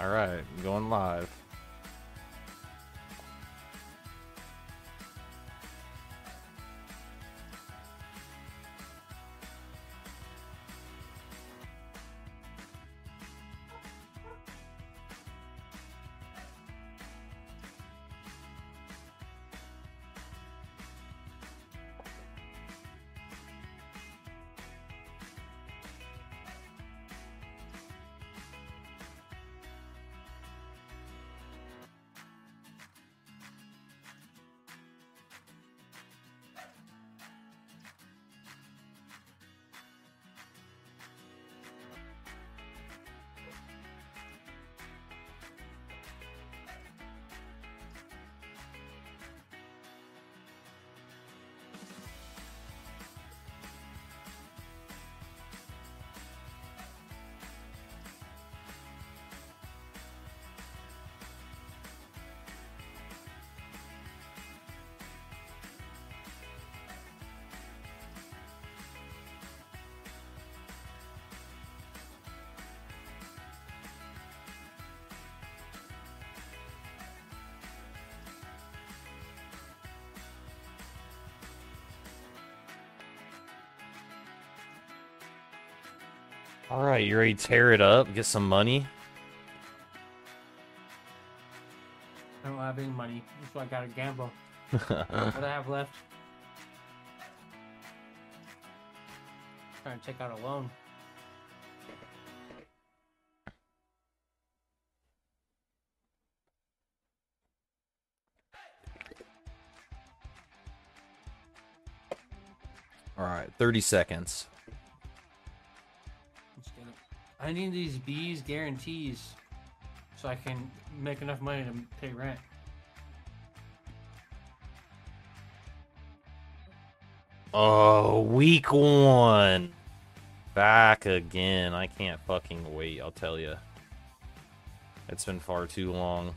All right, going live. All right, you ready to tear it up? Get some money? I don't have any money, so I gotta gamble. what I have left? Trying to take out a loan. All right, 30 seconds. Let's get it. I need these bees guarantees so I can make enough money to pay rent. Oh, week one. Back again. I can't fucking wait, I'll tell you. It's been far too long.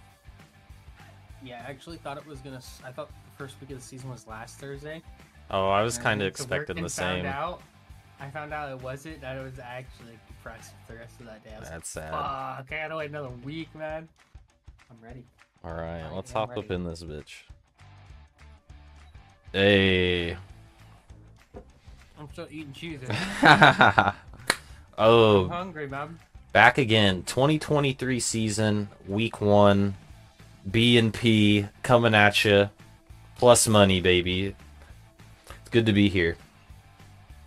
Yeah, I actually thought it was gonna. I thought the first week of the season was last Thursday. Oh, I was kind of went to work expecting the same. Out, I found out it wasn't. That I was actually depressed for the rest of that day. That's like, sad. Fuck! I gotta wait another week, man. I'm ready. All right, let's hop up in this bitch. Hey. I'm still eating cheese. oh, I'm hungry, man. back again 2023 season week one b and p coming at you plus money baby it's good to be here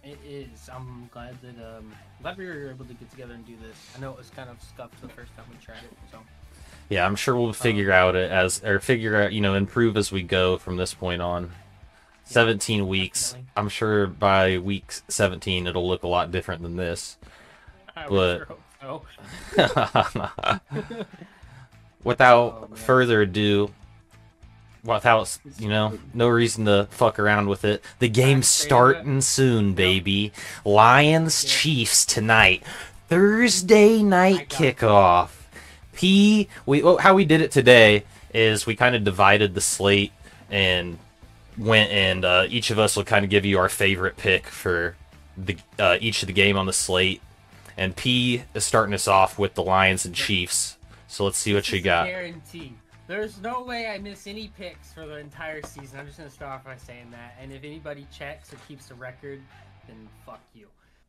It is. I'm glad that um glad we were able to get together and do this. I know it was kind of scuffed the first time we tried it, so yeah i'm sure we'll figure out it as or figure out you know improve as we go from this point on 17 weeks definitely. i'm sure by week 17 it'll look a lot different than this I But- sure hope so. without Oh, further ado without you know no reason to fuck around with it. The game's starting soon baby. Lions chiefs tonight. Thursday night kickoff. P we well, how we did it today is we kind of divided the slate and went and uh, each of us will kind of give you our favorite pick for the uh, each of the game on the slate. And p is starting us off with the lions and chiefs. So let's see what This you got. Guarantee. There's no way I miss any picks for the entire season. I'm just gonna start off by saying that. And if anybody checks or keeps the record, then fuck you.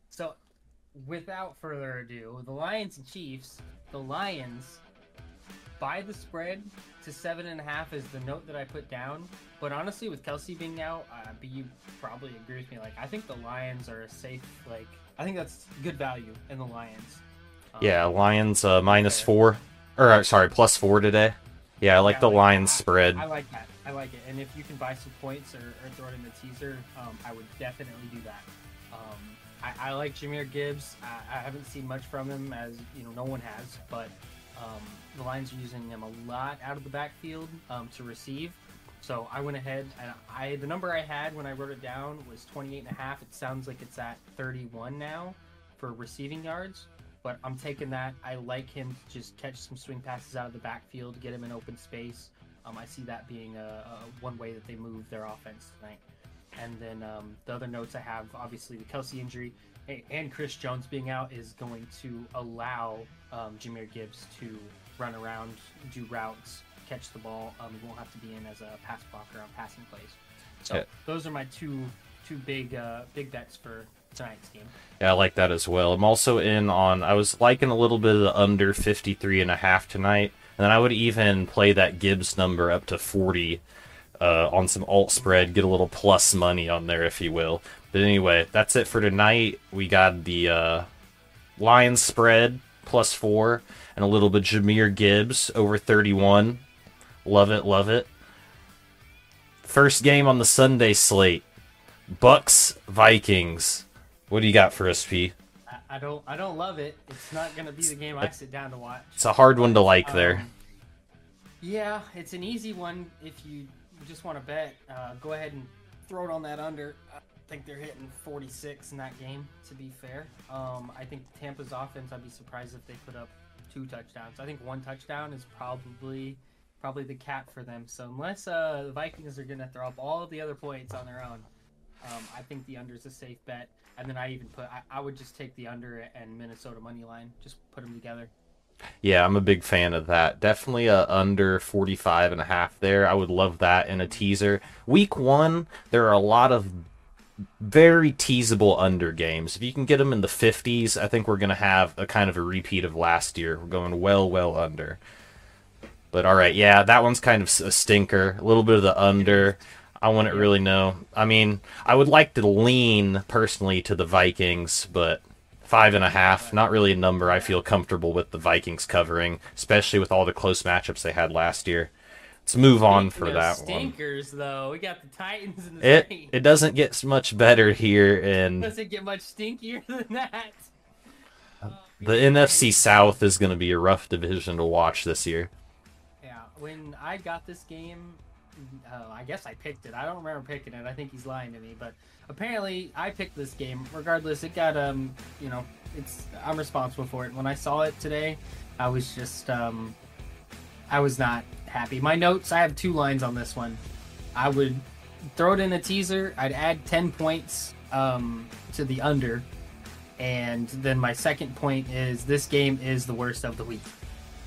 So, without further ado, the Lions and Chiefs. The Lions by the spread to seven and a half is the note that I put down. But honestly, with Kelce being out, uh, but you probably agree with me. Like, I think the Lions are a safe. Like, I think that's good value in the Lions. Um, Yeah, Lions uh, minus four, or uh, sorry, plus four today. Yeah, I like Yeah, the like, Lions I- spread. I like that. I like it. And if you can buy some points or, or throw it in the teaser, um, I would definitely do that. Um, I, I like Jahmyr Gibbs. I, I haven't seen much from him, as you know, no one has. But um, the Lions are using him a lot out of the backfield um, to receive. So I went ahead and I the number I had when I wrote it down was 28 and a half. It sounds like it's at 31 now for receiving yards but I'm taking that. I like him to just catch some swing passes out of the backfield, get him in open space. Um, I see that being a, a one way that they move their offense tonight. And then um, the other notes I have, obviously the Kelce injury and Chris Jones being out is going to allow um, Jahmyr Gibbs to run around, do routes, catch the ball. Um, he won't have to be in as a pass blocker on passing plays. So Yeah. those are my two two big uh, big bets for game. Yeah, I like that as well. I'm also in on I was liking a little bit of the under 53 and a half tonight. And then I would even play that Gibbs number up to 40 uh, on some alt spread, get a little plus money on there if you will. But anyway, that's it for tonight. We got the uh, Lions spread plus 4 and a little bit Jahmyr Gibbs over 31. Love it, love it. First game on the Sunday slate. Bucks Vikings. What do you got for us, P? I, I don't I don't love it. It's not gonna be the game I sit down to watch. It's a hard one to like there. Um, yeah, it's an easy one if you just want to bet. Uh, go ahead and throw it on that under. I think they're hitting 46 in that game. To be fair, um, I think Tampa's offense. I'd be surprised if they put up two touchdowns. I think one touchdown is probably probably the cap for them. So unless uh, the Vikings are gonna throw up all the other points on their own, um, I think the under is a safe bet. And then I even put I, I would just take the under and Minnesota money line. Just put them together. Yeah, I'm a big fan of that. Definitely a under 45 and a half there. I would love that in a teaser. Week 1, there are a lot of very teasable under games. If you can get them in the 50s, I think we're going to have a kind of a repeat of last year. We're going well well under. But all right, yeah, that one's kind of a stinker. A little bit of the under. I wouldn't really know. I mean, I would like to lean personally to the Vikings, but five and a half, not really a number I feel comfortable with the Vikings covering, especially with all the close matchups they had last year. Let's move on for Speaking that one. stinkers, though, we got the Titans and the It Saints. it doesn't get much better here in doesn't get much stinkier than that. Uh, the NFC South is going to be a rough division to watch this year. Yeah, when I got this game, uh, I guess I picked it. I don't remember picking it. I think he's lying to me, but apparently I picked this game. Regardless, it got um, you know, it's I'm responsible for it. When I saw it today, I was just um, I was not happy. My notes, I have two lines on this one. I would throw it in a teaser. I'd add ten points um to the under, and then my second point is this game is the worst of the week.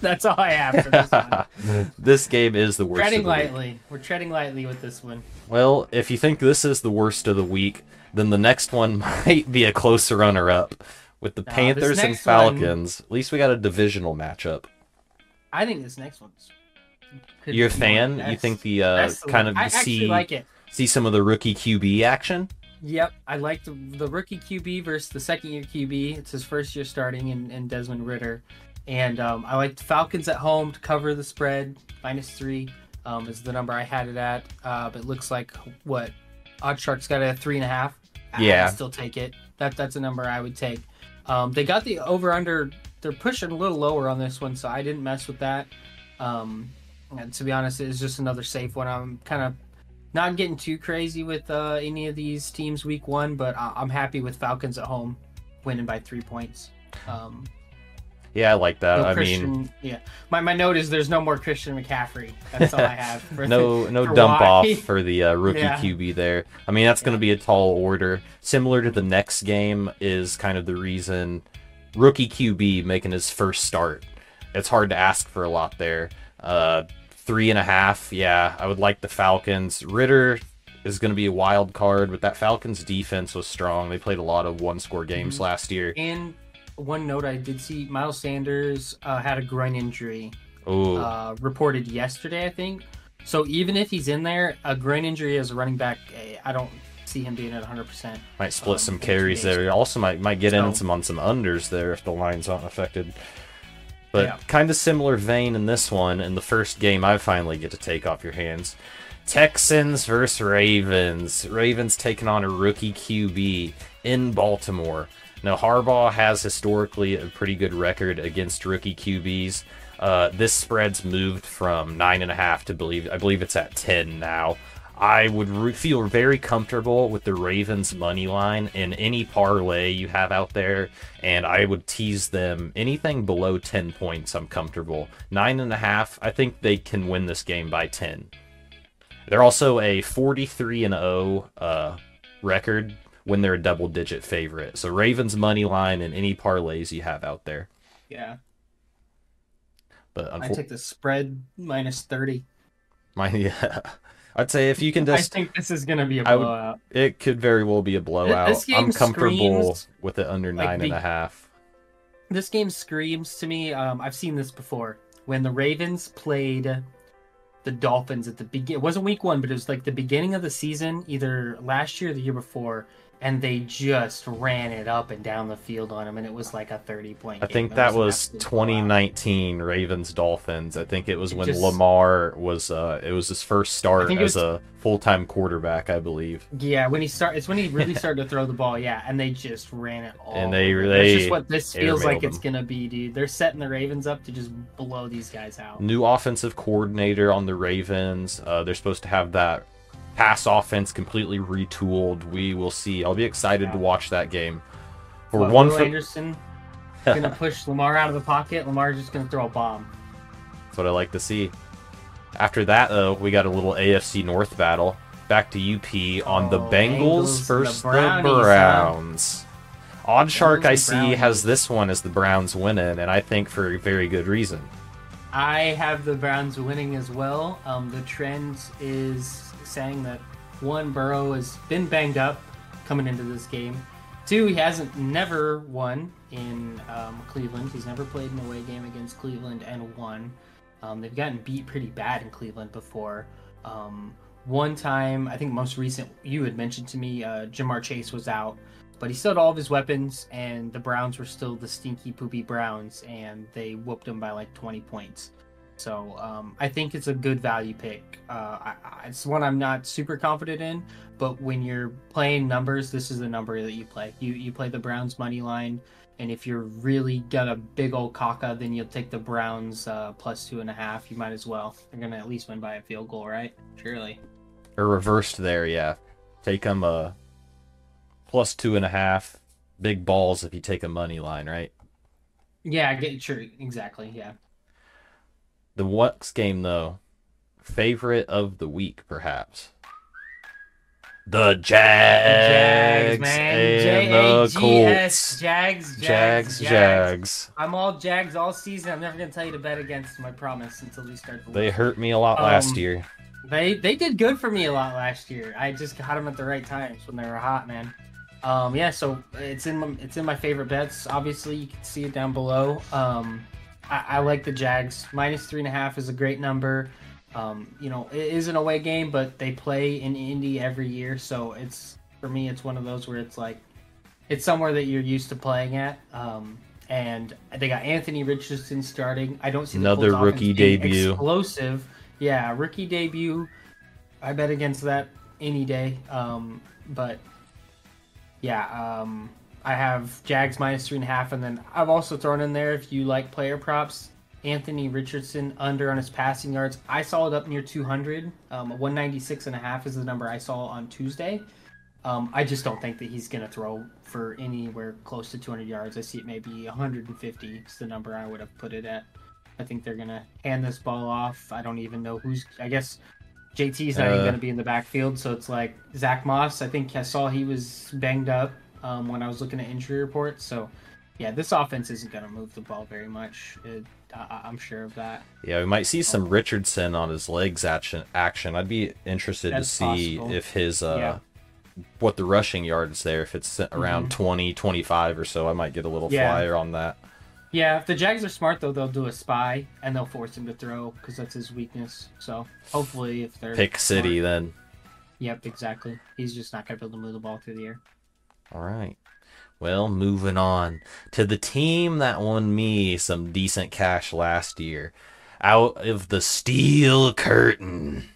That's all I have for this one. this game is the worst. treading of the week. lightly. We're treading lightly with this one. Well, if you think this is the worst of the week, then the next one might be a closer runner-up with the this Panthers and next one- Falcons. At least we got a divisional matchup. I think this next one's. You're a fan? You think the uh, the kind one. of I see like it. see some of the rookie QB action? Yep, I like the the rookie QB versus the second year QB. It's his first year starting in, in Desmond Ridder, and um, I like the Falcons at home to cover the spread minus three um, is the number I had it at. Uh, but it looks like what Oddshark's got it at three and a half. I- Yeah. Still take it. That that's a number I would take. Um, they got the over under. They're pushing a little lower on this one, so I didn't mess with that. Um, and to be honest, it's just another safe one. I'm kind of not getting too crazy with uh, any of these teams week one, but I- I'm happy with Falcons at home winning by three points. Um, Yeah, I like that. no I Christian, mean, yeah. My, my note is there's no more Christian McCaffrey. That's all I have. For no no for dump why. off for the uh, rookie Yeah. QB there. I mean, that's going to be a tall order. Similar to the next game is kind of the reason rookie QB making his first start. It's hard to ask for a lot there. Uh, three and a half. Yeah, I would like the Falcons. Ridder is going to be a wild card, but that Falcons defense was strong. They played a lot of one score games Mm-hmm. last year. And one note I did see Miles Sanders uh, had a groin injury uh, reported yesterday, I think. So even if he's in there, a groin injury as a running back, eh, I don't see him being at 100%. might split um, some carries there. Also, might might get in some on some unders there if the lines aren't affected. But Yeah. kind of similar vein in this one. In the first game, I finally get to take off your hands. Texans versus Ravens. Ravens taking on a rookie QB in Baltimore. Now Harbaugh has historically a pretty good record against rookie QBs. Uh, this spread's moved from nine and a half to believe I believe it's at ten now. I would re- feel very comfortable with the Ravens money line in any parlay you have out there, and I would tease them anything below 10 points. I'm comfortable. Nine and a half, I think they can win this game by 10. They're also a 43 and 0 uh, record when they're a double digit favorite. So Ravens money line and any parlays you have out there. Yeah. But I take the spread minus thirty. my yeah, I'd say if you can just. I think this is gonna be a I would- blowout. it could very well be a blowout. this game I'm comfortable screams with it under like nine and a half. This game screams to me. Um, I've seen this before when the Ravens played the Dolphins at the begin. It wasn't week one, but it was like the beginning of the season, either last year or the year before, and they just ran it up and down the field on him, and it was like a thirty point. I think that was blowout. 2019 Ravens Dolphins. I think it was It when just- Lamar was uh it was his first start as was- a full-time quarterback, I believe. Yeah, when he start, it's when he really started to throw the ball. Yeah, and they just ran it all. And they- over. they That's just what this feels like airmailed it's gonna be, dude. They're setting the Ravens up to just blow these guys out. New offensive coordinator on the Ravens. Uh, they're supposed to have that pass offense completely retooled. We will see. I'll be excited Yeah. to watch that game. For What, one Will for Anderson gonna push Lamar out of the pocket. Lamar's just gonna throw a bomb. That's what I like to see. After that, though, we got a little AFC North battle. Back to UP on the Oh, Bengals Bengals, the versus the, Brownies, huh? Browns. Odd Shark, I see, has this one as the Browns winning, and I think for a very good reason. I have the Browns winning as well. Um, the trend is saying that one Burrow has been banged up coming into this game. Two, he hasn't never won in um, Cleveland. He's never played an away game against Cleveland and won. Um, they've gotten beat pretty bad in Cleveland before. Um, one time, I think most recent, you had mentioned to me, uh, Ja'Marr Chase was out, but he still had all of his weapons, and the Browns were still the stinky, poopy Browns, and they whooped him by like 20 points. So um, I think it's a good value pick. Uh, I, I, it's one I'm not super confident in, but when you're playing numbers, this is the number that you play. You you play the Browns money line, and if you're really got a big old caca, then you'll take the Browns uh, plus two and a half. You might as well. They're gonna at least win by a field goal, right? Surely. Or reversed there, yeah. Take them a plus two and a half. Big balls if you take a money line, right? Yeah, I get sure exactly. Yeah. The Wux game, though, favorite of the week, perhaps. The Jags, Jags, and the J-A-G-S. Colts. Jags, Jags, Jags. I'm all Jags all season. I'm never gonna tell you to bet against them. I promise until we start. The They hurt me a lot last Um, year. They they did good for me a lot last year. I just got them at the right times when they were hot, man. Um, yeah, so it's in my, it's in my favorite bets. Obviously, you can see it down below. Um, I, I like the Jags. Minus three and a half is a great number. Um, you know, it is an away game, but they play in Indy every year, so it's for me, it's one of those where it's like it's somewhere that you're used to playing at. Um, and they got Anthony Richardson starting. I don't see the Another rookie debut. Explosive, yeah, rookie debut. I bet against that any day. Um, but yeah, um, I have Jags minus three and a half, and then I've also thrown in there if you like player props, Anthony Richardson under on his passing yards. I saw it up near 200. Um, 196 and a half is the number I saw on Tuesday. Um, I just don't think that he's going to throw for anywhere close to 200 yards. I see it maybe 150 is the number I would have put it at. I think they're going to hand this ball off. I don't even know who's. I guess JT's not even Uh, going to be in the backfield, so it's like Zack Moss. I think I saw he was banged up um, when I was looking at injury reports. So, yeah, this offense isn't going to move the ball very much. It, I, I'm sure of that. Yeah, we might see some Richardson on his legs action. Action. I'd be interested That's to see possible. if his uh, Yeah. what the rushing yards there. If it's around Mhm. 20, 25 or so, I might get a little Yeah. flyer on that. Yeah, if the Jags are smart though, they'll do a spy and they'll force him to throw because that's his weakness. So hopefully, if they're Pick City then. Yep, exactly. He's just not gonna be able to move the ball through the air. All right. Well, moving on to the team that won me some decent cash last year. Out of the steel curtain.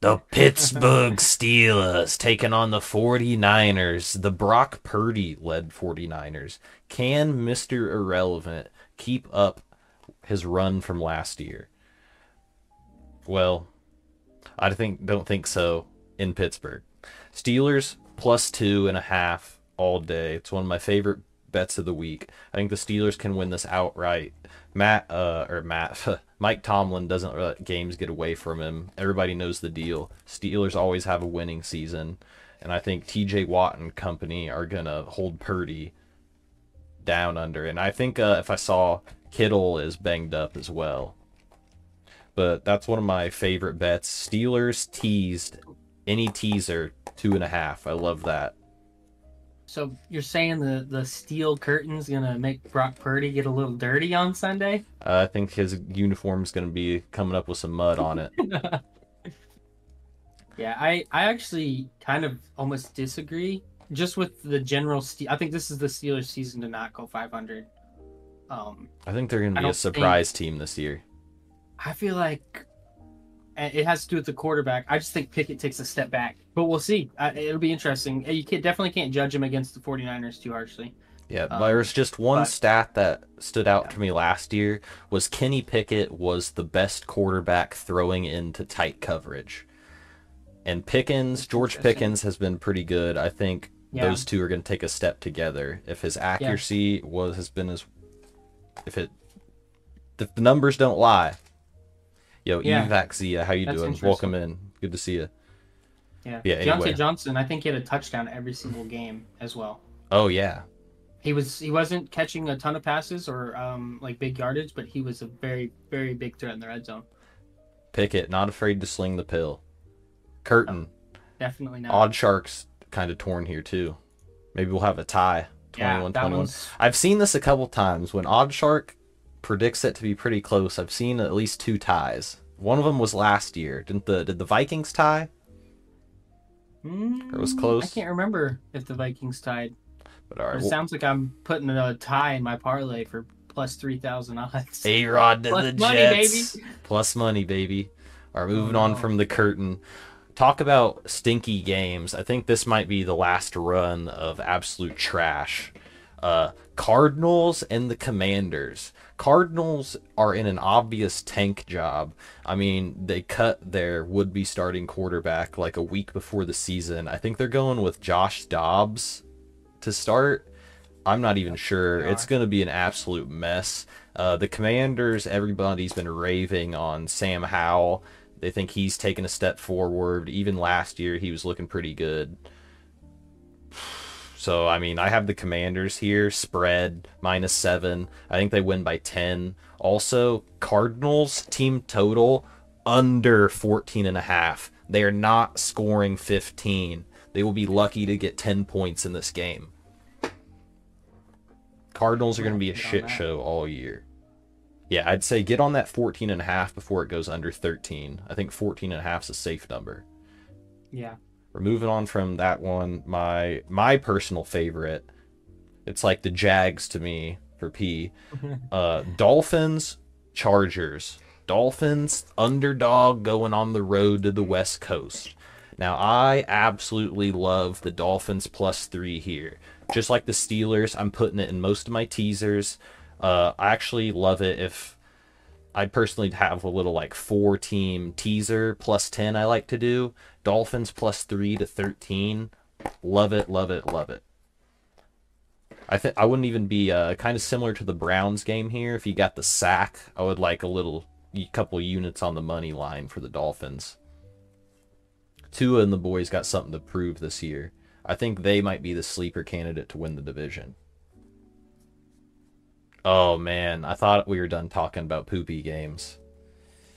The Pittsburgh Steelers taking on the 49ers. The Brock Purdy led 49ers. Can Mr. Irrelevant keep up his run from last year? Well, I think don't think so in Pittsburgh. Steelers plus two and a half all day. It's one of my favorite bets of the week. I think the Steelers can win this outright. Matt uh or Matt Mike Tomlin doesn't let games get away from him. Everybody knows the deal. Steelers always have a winning season, and I think T.J. Watt and company are gonna hold Purdy down under. And I think uh, if I saw Kittle is banged up as well. But that's one of my favorite bets. Steelers teased any teaser two and a half. I love that. So you're saying the the steel curtain's gonna make Brock Purdy get a little dirty on Sunday? Uh, I think his uniform's going to be coming up with some mud on it. yeah, I I actually kind of almost disagree. Just with the general, ste- I think this is the Steelers' season to not go 500. Um, I think they're going to be a surprise team this year. I feel like it has to do with the quarterback. I just think Pickett takes a step back, but we'll see. It'll be interesting. You can definitely can't judge him against the 49ers too harshly. Yeah, Um, there's just one but- stat that stood out to me last year was Kenny Pickett was the best quarterback throwing into tight coverage. And Pickens, George. Pickens has been pretty good. I think Yeah. those two are going to take a step together. If his accuracy was has been as if it if the numbers don't lie. Yo, Yeah. Evac Zia, how you That's doing? Welcome in. Good to see you. Yeah. Yeah, Diontae anyway. Johnson, I think he had a touchdown every single game as well. Oh yeah. He was he wasn't catching a ton of passes or um like big yardage, but he was a very very big threat in the red zone. Pickett, not afraid to sling the pill. Curtain. Definitely not. Odd Shark's kind of torn here too. Maybe we'll have a tie. 21 yeah, that 21. one's I've seen this a couple times when Odd Shark predicts it to be pretty close. I've seen at least two ties. One of them was last year. Didn't the did the Vikings tie? Mm, It was close. I can't remember if the Vikings tied. But all right. It Well, sounds like I'm putting a tie in my parlay for plus three thousand odds. A Rod to Plus the money, Jets. baby. Plus money, baby. All right, Oh, moving on from the curtain. Talk about stinky games. I think this might be the last run of absolute trash. Uh, Cardinals and the Commanders. Cardinals are in an obvious tank job. I mean, they cut their would be starting quarterback like a week before the season. I think they're going with Josh Dobbs to start. I'm not even sure. It's going to be an absolute mess. Uh, the Commanders, everybody's been raving on Sam Howell. They think he's taken a step forward. Even last year, he was looking pretty good. So, I mean, I have the Commanders here, spread minus seven. I think they win by 10. Also, Cardinals team total under 14 and a half. They are not scoring 15. They will be lucky to get 10 points in this game. Cardinals are going to be a shit show all year. Yeah, I'd say get on that 14 and a half before it goes under 13. I think 14 and a half is a safe number. Yeah. We're moving on from that one. My my personal favorite. It's like the Jags to me for P. Uh, Dolphins, Chargers. Dolphins underdog going on the road to the West Coast. Now I absolutely love the Dolphins plus three here. Just like the Steelers, I'm putting it in most of my teasers. Uh, I actually love it if I personally have a little like four team teaser plus 10 I like to do. Dolphins plus 3 to 13. Love it, love it, love it. I think I wouldn't even be uh, kind of similar to the Browns game here. If you got the sack, I would like a little couple units on the money line for the Dolphins. Tua and the boys got something to prove this year. I think they might be the sleeper candidate to win the division. Oh man, I thought we were done talking about poopy games.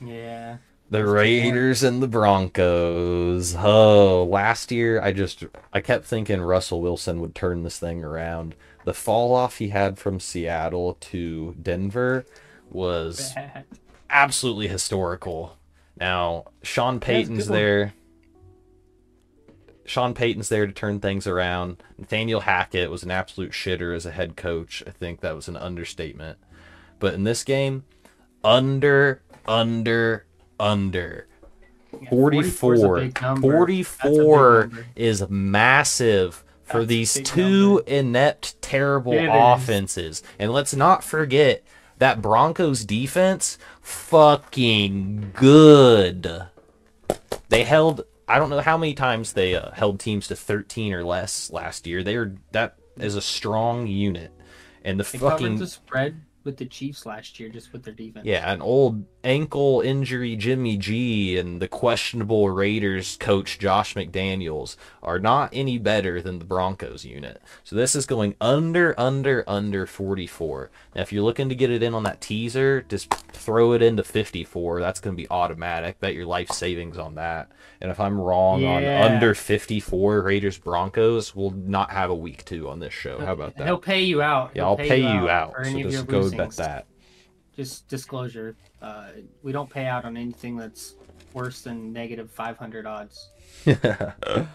Yeah. The There's two more. Raiders and the Broncos. Oh, last year I just I kept thinking Russell Wilson would turn this thing around. The fall off he had from Seattle to Denver was Bad. absolutely historical. Now, Sean Payton's one. Sean Payton's there to turn things around. Nathaniel Hackett was an absolute shitter as a head coach. I think that was an understatement. But in this game, under, under, under. Yeah, 44. 44 is a big number. That's a big 44 is massive for That's these two number. inept, terrible It is. offenses. And let's not forget that Broncos defense, fucking good. They held, I don't know how many times they uh, held teams to 13 or less last year. They are, that is a strong unit. And the They fucking the spread with the Chiefs last year, just with their defense. Yeah, an old ankle injury Jimmy G and the questionable Raiders coach Josh McDaniels are not any better than the Broncos unit. So this is going under, under, under 44. Now, if you're looking to get it in on that teaser, just throw it into 54. That's going to be automatic. Bet your life savings on that. And if I'm wrong on under 54 Raiders Broncos, we'll not have a week two on this show. How about that? He'll pay you out. Yeah, He'll I'll pay you out. for So just go bet that. Just disclosure. Uh, we don't pay out on anything that's worse than negative 500 odds. oh,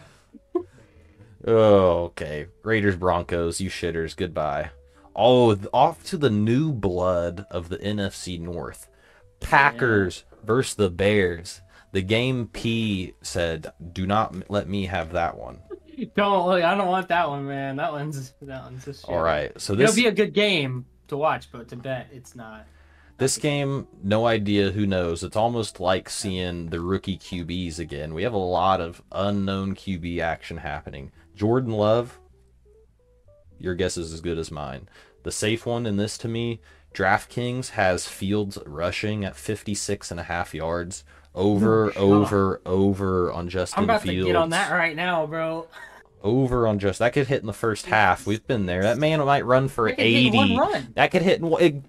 okay. Raiders Broncos, you shitters, goodbye. Oh, off to the new blood of the NFC North. Packers versus the Bears. The game P said, "Do not let me have that one." Don't. look, I don't want that one, man. That one's that one's just. shit. All right. So It'll be a good game to watch, but to bet it's not. this game, no idea. Who knows? It's almost like seeing the rookie QBs again. We have a lot of unknown QB action happening. Jordan Love, your guess is as good as mine. The safe one in this to me, DraftKings has Fields rushing at 56 and a half yards. Over, over, over on Justin Fields. I'm about Fields. to get on that right now, bro. Over on just that could hit in the first half. We've been there. That man might run for They could hit 80. one run. That could hit in it,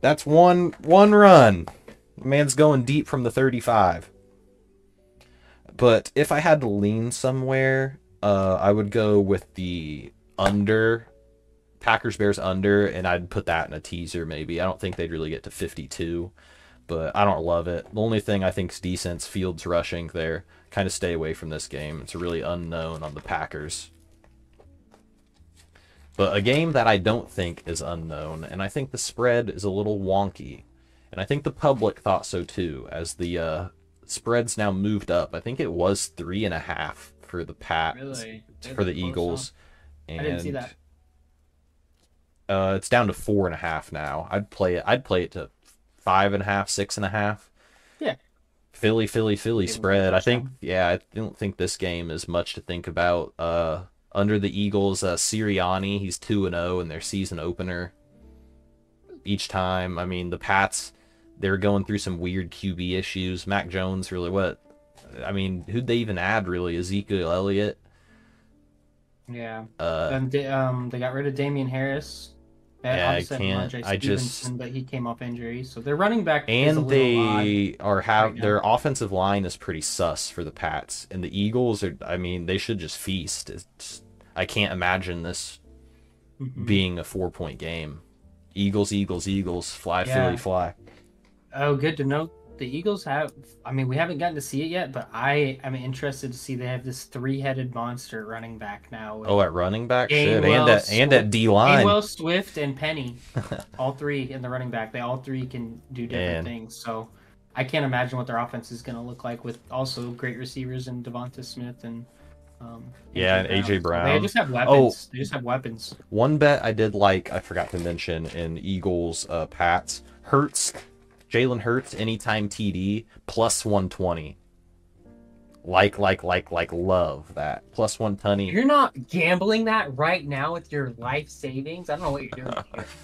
that's one one run. Man's going deep from the 35. But if I had to lean somewhere, uh, I would go with the under Packers Bears under, and I'd put that in a teaser maybe. I don't think they'd really get to 52, but I don't love it. The only thing I think's decent is Fields rushing there. Kind of stay away from this game. It's really unknown on the Packers. But a game that I don't think is unknown, and I think the spread is a little wonky, and I think the public thought so too, as the uh, spread's now moved up. I think it was three and a half for the Pats, Really? for the huh? Eagles, I and didn't see that. uh, it's down to four and a half now. I'd play it. I'd play it to five and a half, six and a half. Yeah. Philly, Philly, Philly a spread. I think. Yeah, I don't think this game is much to think about. Uh, under the Eagles, uh, Sirianni, he's two and zero in their season opener. Each time, I mean, the Pats, they're going through some weird QB issues. Mac Jones, really, what? I mean, who'd they even add? Really, Ezekiel Elliott. Yeah. Uh, Um, they, um, they got rid of Damien Harris. Yeah, I can't- I just- but he came off injury, so their running back is a and they are have right their offensive line is pretty sus for the Pats, and the Eagles are. I mean, they should just feast. It's, I can't imagine this Mhm. being a four point game. Eagles, Eagles, Eagles, fly Yeah. Philly, fly. Oh, good to know. The Eagles have. I mean, we haven't gotten to see it yet, but I am interested to see they have this three-headed monster running back now. Oh, at running back, shit, and at and at D line. Gainwell, Swift, and Penny, all three in the running back. They all three can do different Man. things. So I can't imagine what their offense is going to look like with also great receivers and Devonta Smith and. Um, Yeah, and A.J. So Brown. They just have weapons. Oh. They just have weapons. One bet I did like, I forgot to mention in Eagles, uh, Pats, Hurts, Jalen Hurts, anytime TD, plus 120. Like, like, like, like, love that. Plus 120. You're not gambling that right now with your life savings. I don't know what you're doing. here.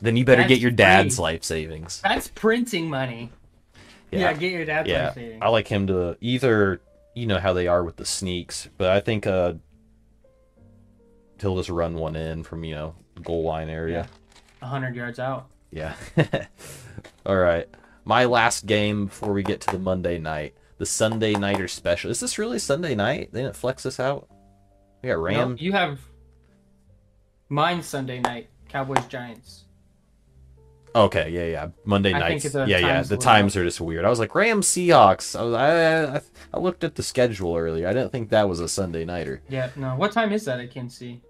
Then you better That's get your dad's free. life savings. That's printing money. Yeah, get your dad's yeah. life savings. I like him to either, you know how they are with the sneaks, but I think uh, he'll just run one in from you know goal line area. hundred yards out. Yeah. All right. My last game before we get to the Monday night, the Sunday nighter special. Is this really Sunday night? They didn't flex this out. We got Ram. No, you have mine Sunday night. Cowboys Giants. Okay, yeah, yeah. Monday I nights. Yeah, yeah. The times are just weird. I was like Rams Seahawks. I was I, I I looked at the schedule earlier. I didn't think that was a Sunday nighter. Yeah. No. What time is that? I can't see.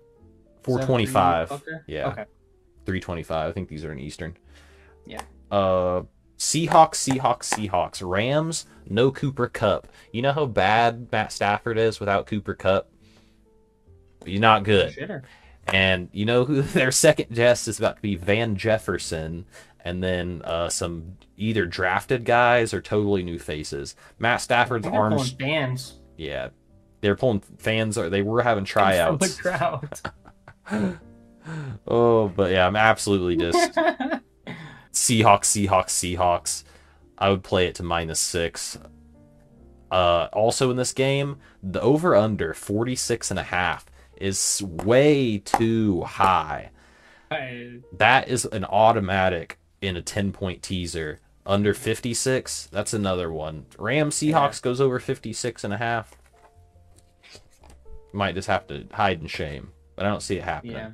Four twenty five. Yeah. Okay. Three twenty five. I think these are in Eastern. Yeah. Uh Seahawks, Seahawks, Seahawks. Rams, no Cooper Kupp. You know how bad Matt Stafford is without Cooper Kupp? He's not good. Shitter. And you know who their second guest is about to be Van Jefferson, and then uh, some either drafted guys or totally new faces. Matt Stafford's arms, fans yeah, they're pulling fans. Or they were having from the tryouts. Oh but yeah, I'm absolutely just Seahawks, Seahawks, Seahawks. I would play it to minus six. Uh, also in this game, the over under 46 and a half is way too high. I- That is an automatic in a 10 point teaser. Under 56, that's another one. Ram Seahawks goes over 56 and a half. Might just have to hide in shame, but I don't see it happening. yeah.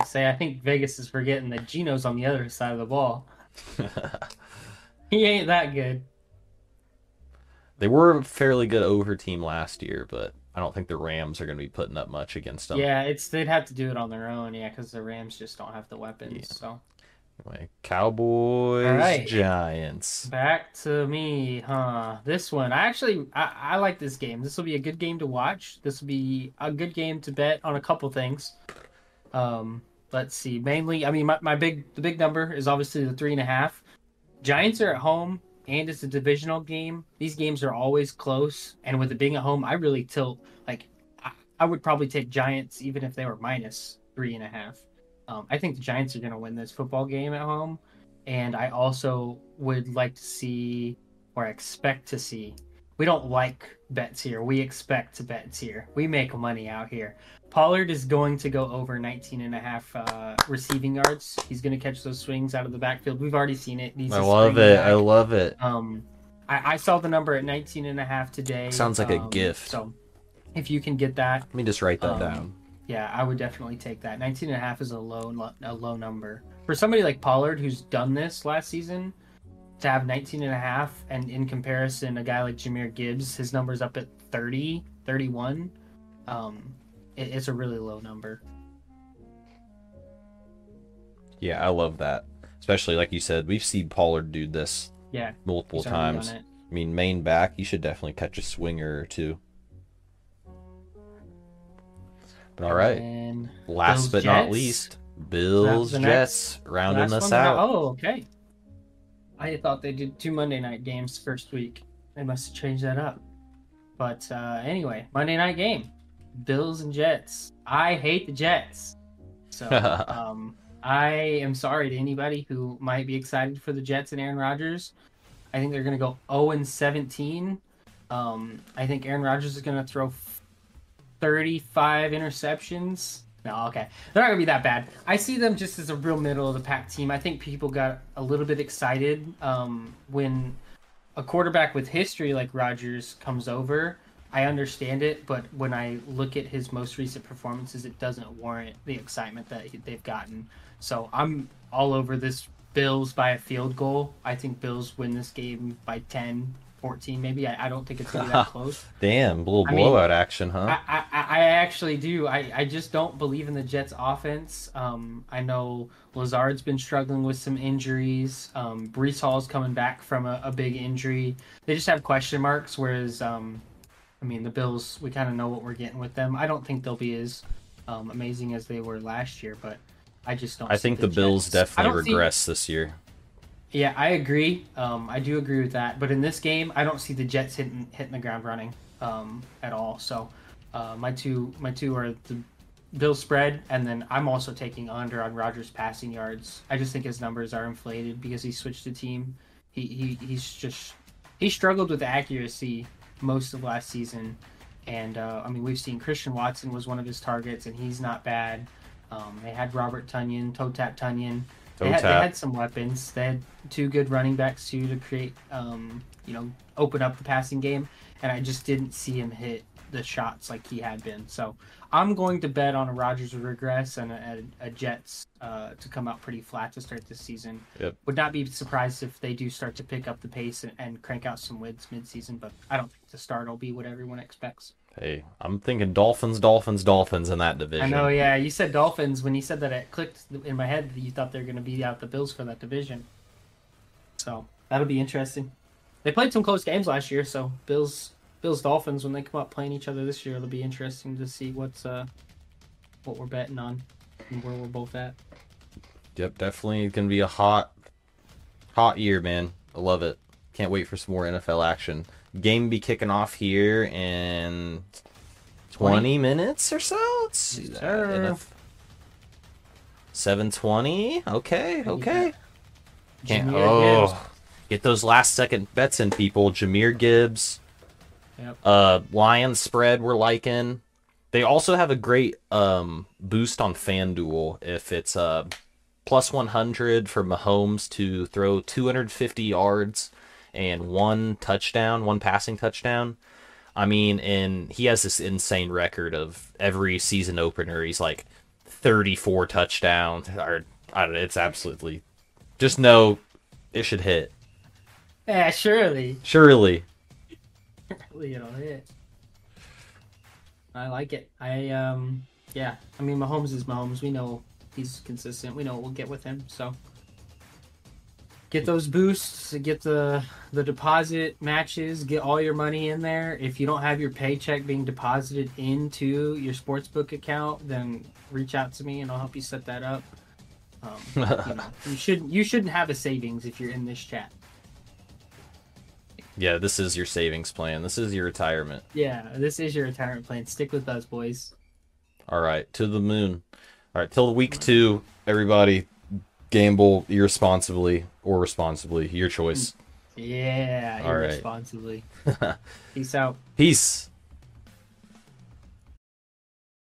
You say I think Vegas is forgetting that Geno's on the other side of the ball. He ain't that good. They were a fairly good over team last year, but I don't think the Rams are going to be putting up much against them. Yeah, it's they'd have to do it on their own. Yeah, because the Rams just don't have the weapons. Yeah. So Anyway, Cowboys, right. Giants. back to me, huh? This one, I actually I, I like this game. This will be a good game to watch. This will be a good game to bet on a couple things. Um, let's see. Mainly, I mean, my, my big the big number is obviously the three and a half. Giants are at home, and it's a divisional game. These games are always close, and with it being at home, I really tilt. Like, I, I would probably take Giants even if they were minus three and a half. Um, I think the Giants are going to win this football game at home, and I also would like to see or expect to see. We don't like bets here. We expect bets here. We make money out here. Pollard is going to go over 19 and a half uh, receiving yards. He's going to catch those swings out of the backfield. We've already seen it. He's I a love it. back. I love it. Um, I, I saw the number at 19 and a half today. Sounds like a um, gift. So if you can get that, Let me just write that um, down. yeah, I would definitely take that. 19 and a half is a low a low number. For somebody like Pollard who's done this last season, to have 19 and a half and in comparison a guy like Jahmyr Gibbs, his number's up at 30, 31. Um it, it's a really low number. Yeah, I love that. Especially like you said, we've seen Pollard do this Yeah, multiple times. I mean, main back, you should definitely catch a swinger or two. But all right, last Bills, but not least, Bills Jets rounding us out. Oh, okay. I thought they did two Monday night games first week. They must have changed that up. But uh, anyway, Monday night game, Bills and Jets. I hate the Jets, so um, I am sorry to anybody who might be excited for the Jets and Aaron Rodgers. I think they're going to go 0 and 17. Um, I think Aaron Rodgers is going to throw 35 interceptions. No, okay. They're not going to be that bad. I see them just as a real middle of the pack team. I think people got a little bit excited um, when a quarterback with history like Rodgers comes over. I understand it, but when I look at his most recent performances, it doesn't warrant the excitement that they've gotten. So I'm all over this Bills by a field goal. I think Bills win this game by 10, 14 maybe. I, I don't think it's going to be that close. Damn, little I mean, blowout action, huh? I, I, I actually do. I, I just don't believe in the Jets offense. Um, I know Lazard's been struggling with some injuries. Um, Breece Hall's coming back from a, a big injury. They just have question marks, whereas, um, I mean, the Bills, we kind of know what we're getting with them. I don't think they'll be as um, amazing as they were last year, but I just don't I think the, Bills Jets- definitely don't see- regress this year. Yeah, I agree. Um, I do agree with that. But in this game, I don't see the Jets hitting hitting the ground running um, at all. So uh, my two my two are the Bill spread, and then I'm also taking under on Rodgers passing yards. I just think his numbers are inflated because he switched the team. He, he he's just he struggled with accuracy most of last season, and uh, I mean we've seen Christian Watson was one of his targets, and he's not bad. Um, they had Robert Tonyan, Toe Tap Tonyan. They had, they had some weapons. They had two good running backs too to create, um, you know, open up the passing game. And I just didn't see him hit the shots like he had been. So I'm going to bet on a Rodgers regress and a, a, Jets uh, to come out pretty flat to start this season. Yep. Would not be surprised if they do start to pick up the pace and, and crank out some wins midseason, but I don't think the start will be what everyone expects. Hey, I'm thinking Dolphins, Dolphins, Dolphins in that division. I know, yeah. You said Dolphins when you said that. It clicked in my head that you thought they were going to beat out the Bills for that division. So that'll be interesting. They played some close games last year, so Bills, Bills, Dolphins when they come up playing each other this year, it'll be interesting to see what's uh what we're betting on and where we're both at. Yep, definitely gonna be a hot, hot year, man. I love it. Can't wait for some more NFL action. Game be kicking off here in 20 minutes or so. Let's see that. 720. Okay, okay. Can't, oh, Gibbs. get those last second bets in, people. Jahmyr Gibbs, Yep. uh, Lions spread we're liking. They also have a great um boost on FanDuel if it's uh plus 100 for Mahomes to throw 250 yards and one touchdown, one passing touchdown. I mean, and he has this insane record of every season opener. He's like 34 touchdowns, or I don't know. It's absolutely just no. it should hit. Yeah, surely. Surely. Surely it'll hit. I like it. I um yeah. I mean Mahomes is Mahomes. We know he's consistent. We know what we'll get with him. So get those boosts, get the the deposit matches, get all your money in there. If you don't have your paycheck being deposited into your sportsbook account, then reach out to me and I'll help you set that up. Um, you, know, you should you shouldn't have a savings if you're in this chat. Yeah, this is your savings plan. This is your retirement. Yeah, this is your retirement plan. Stick with us, boys. All right, to the moon. All right, till week two, everybody gamble irresponsibly or responsibly. Your choice. Yeah, All right. irresponsibly. Peace out. Peace.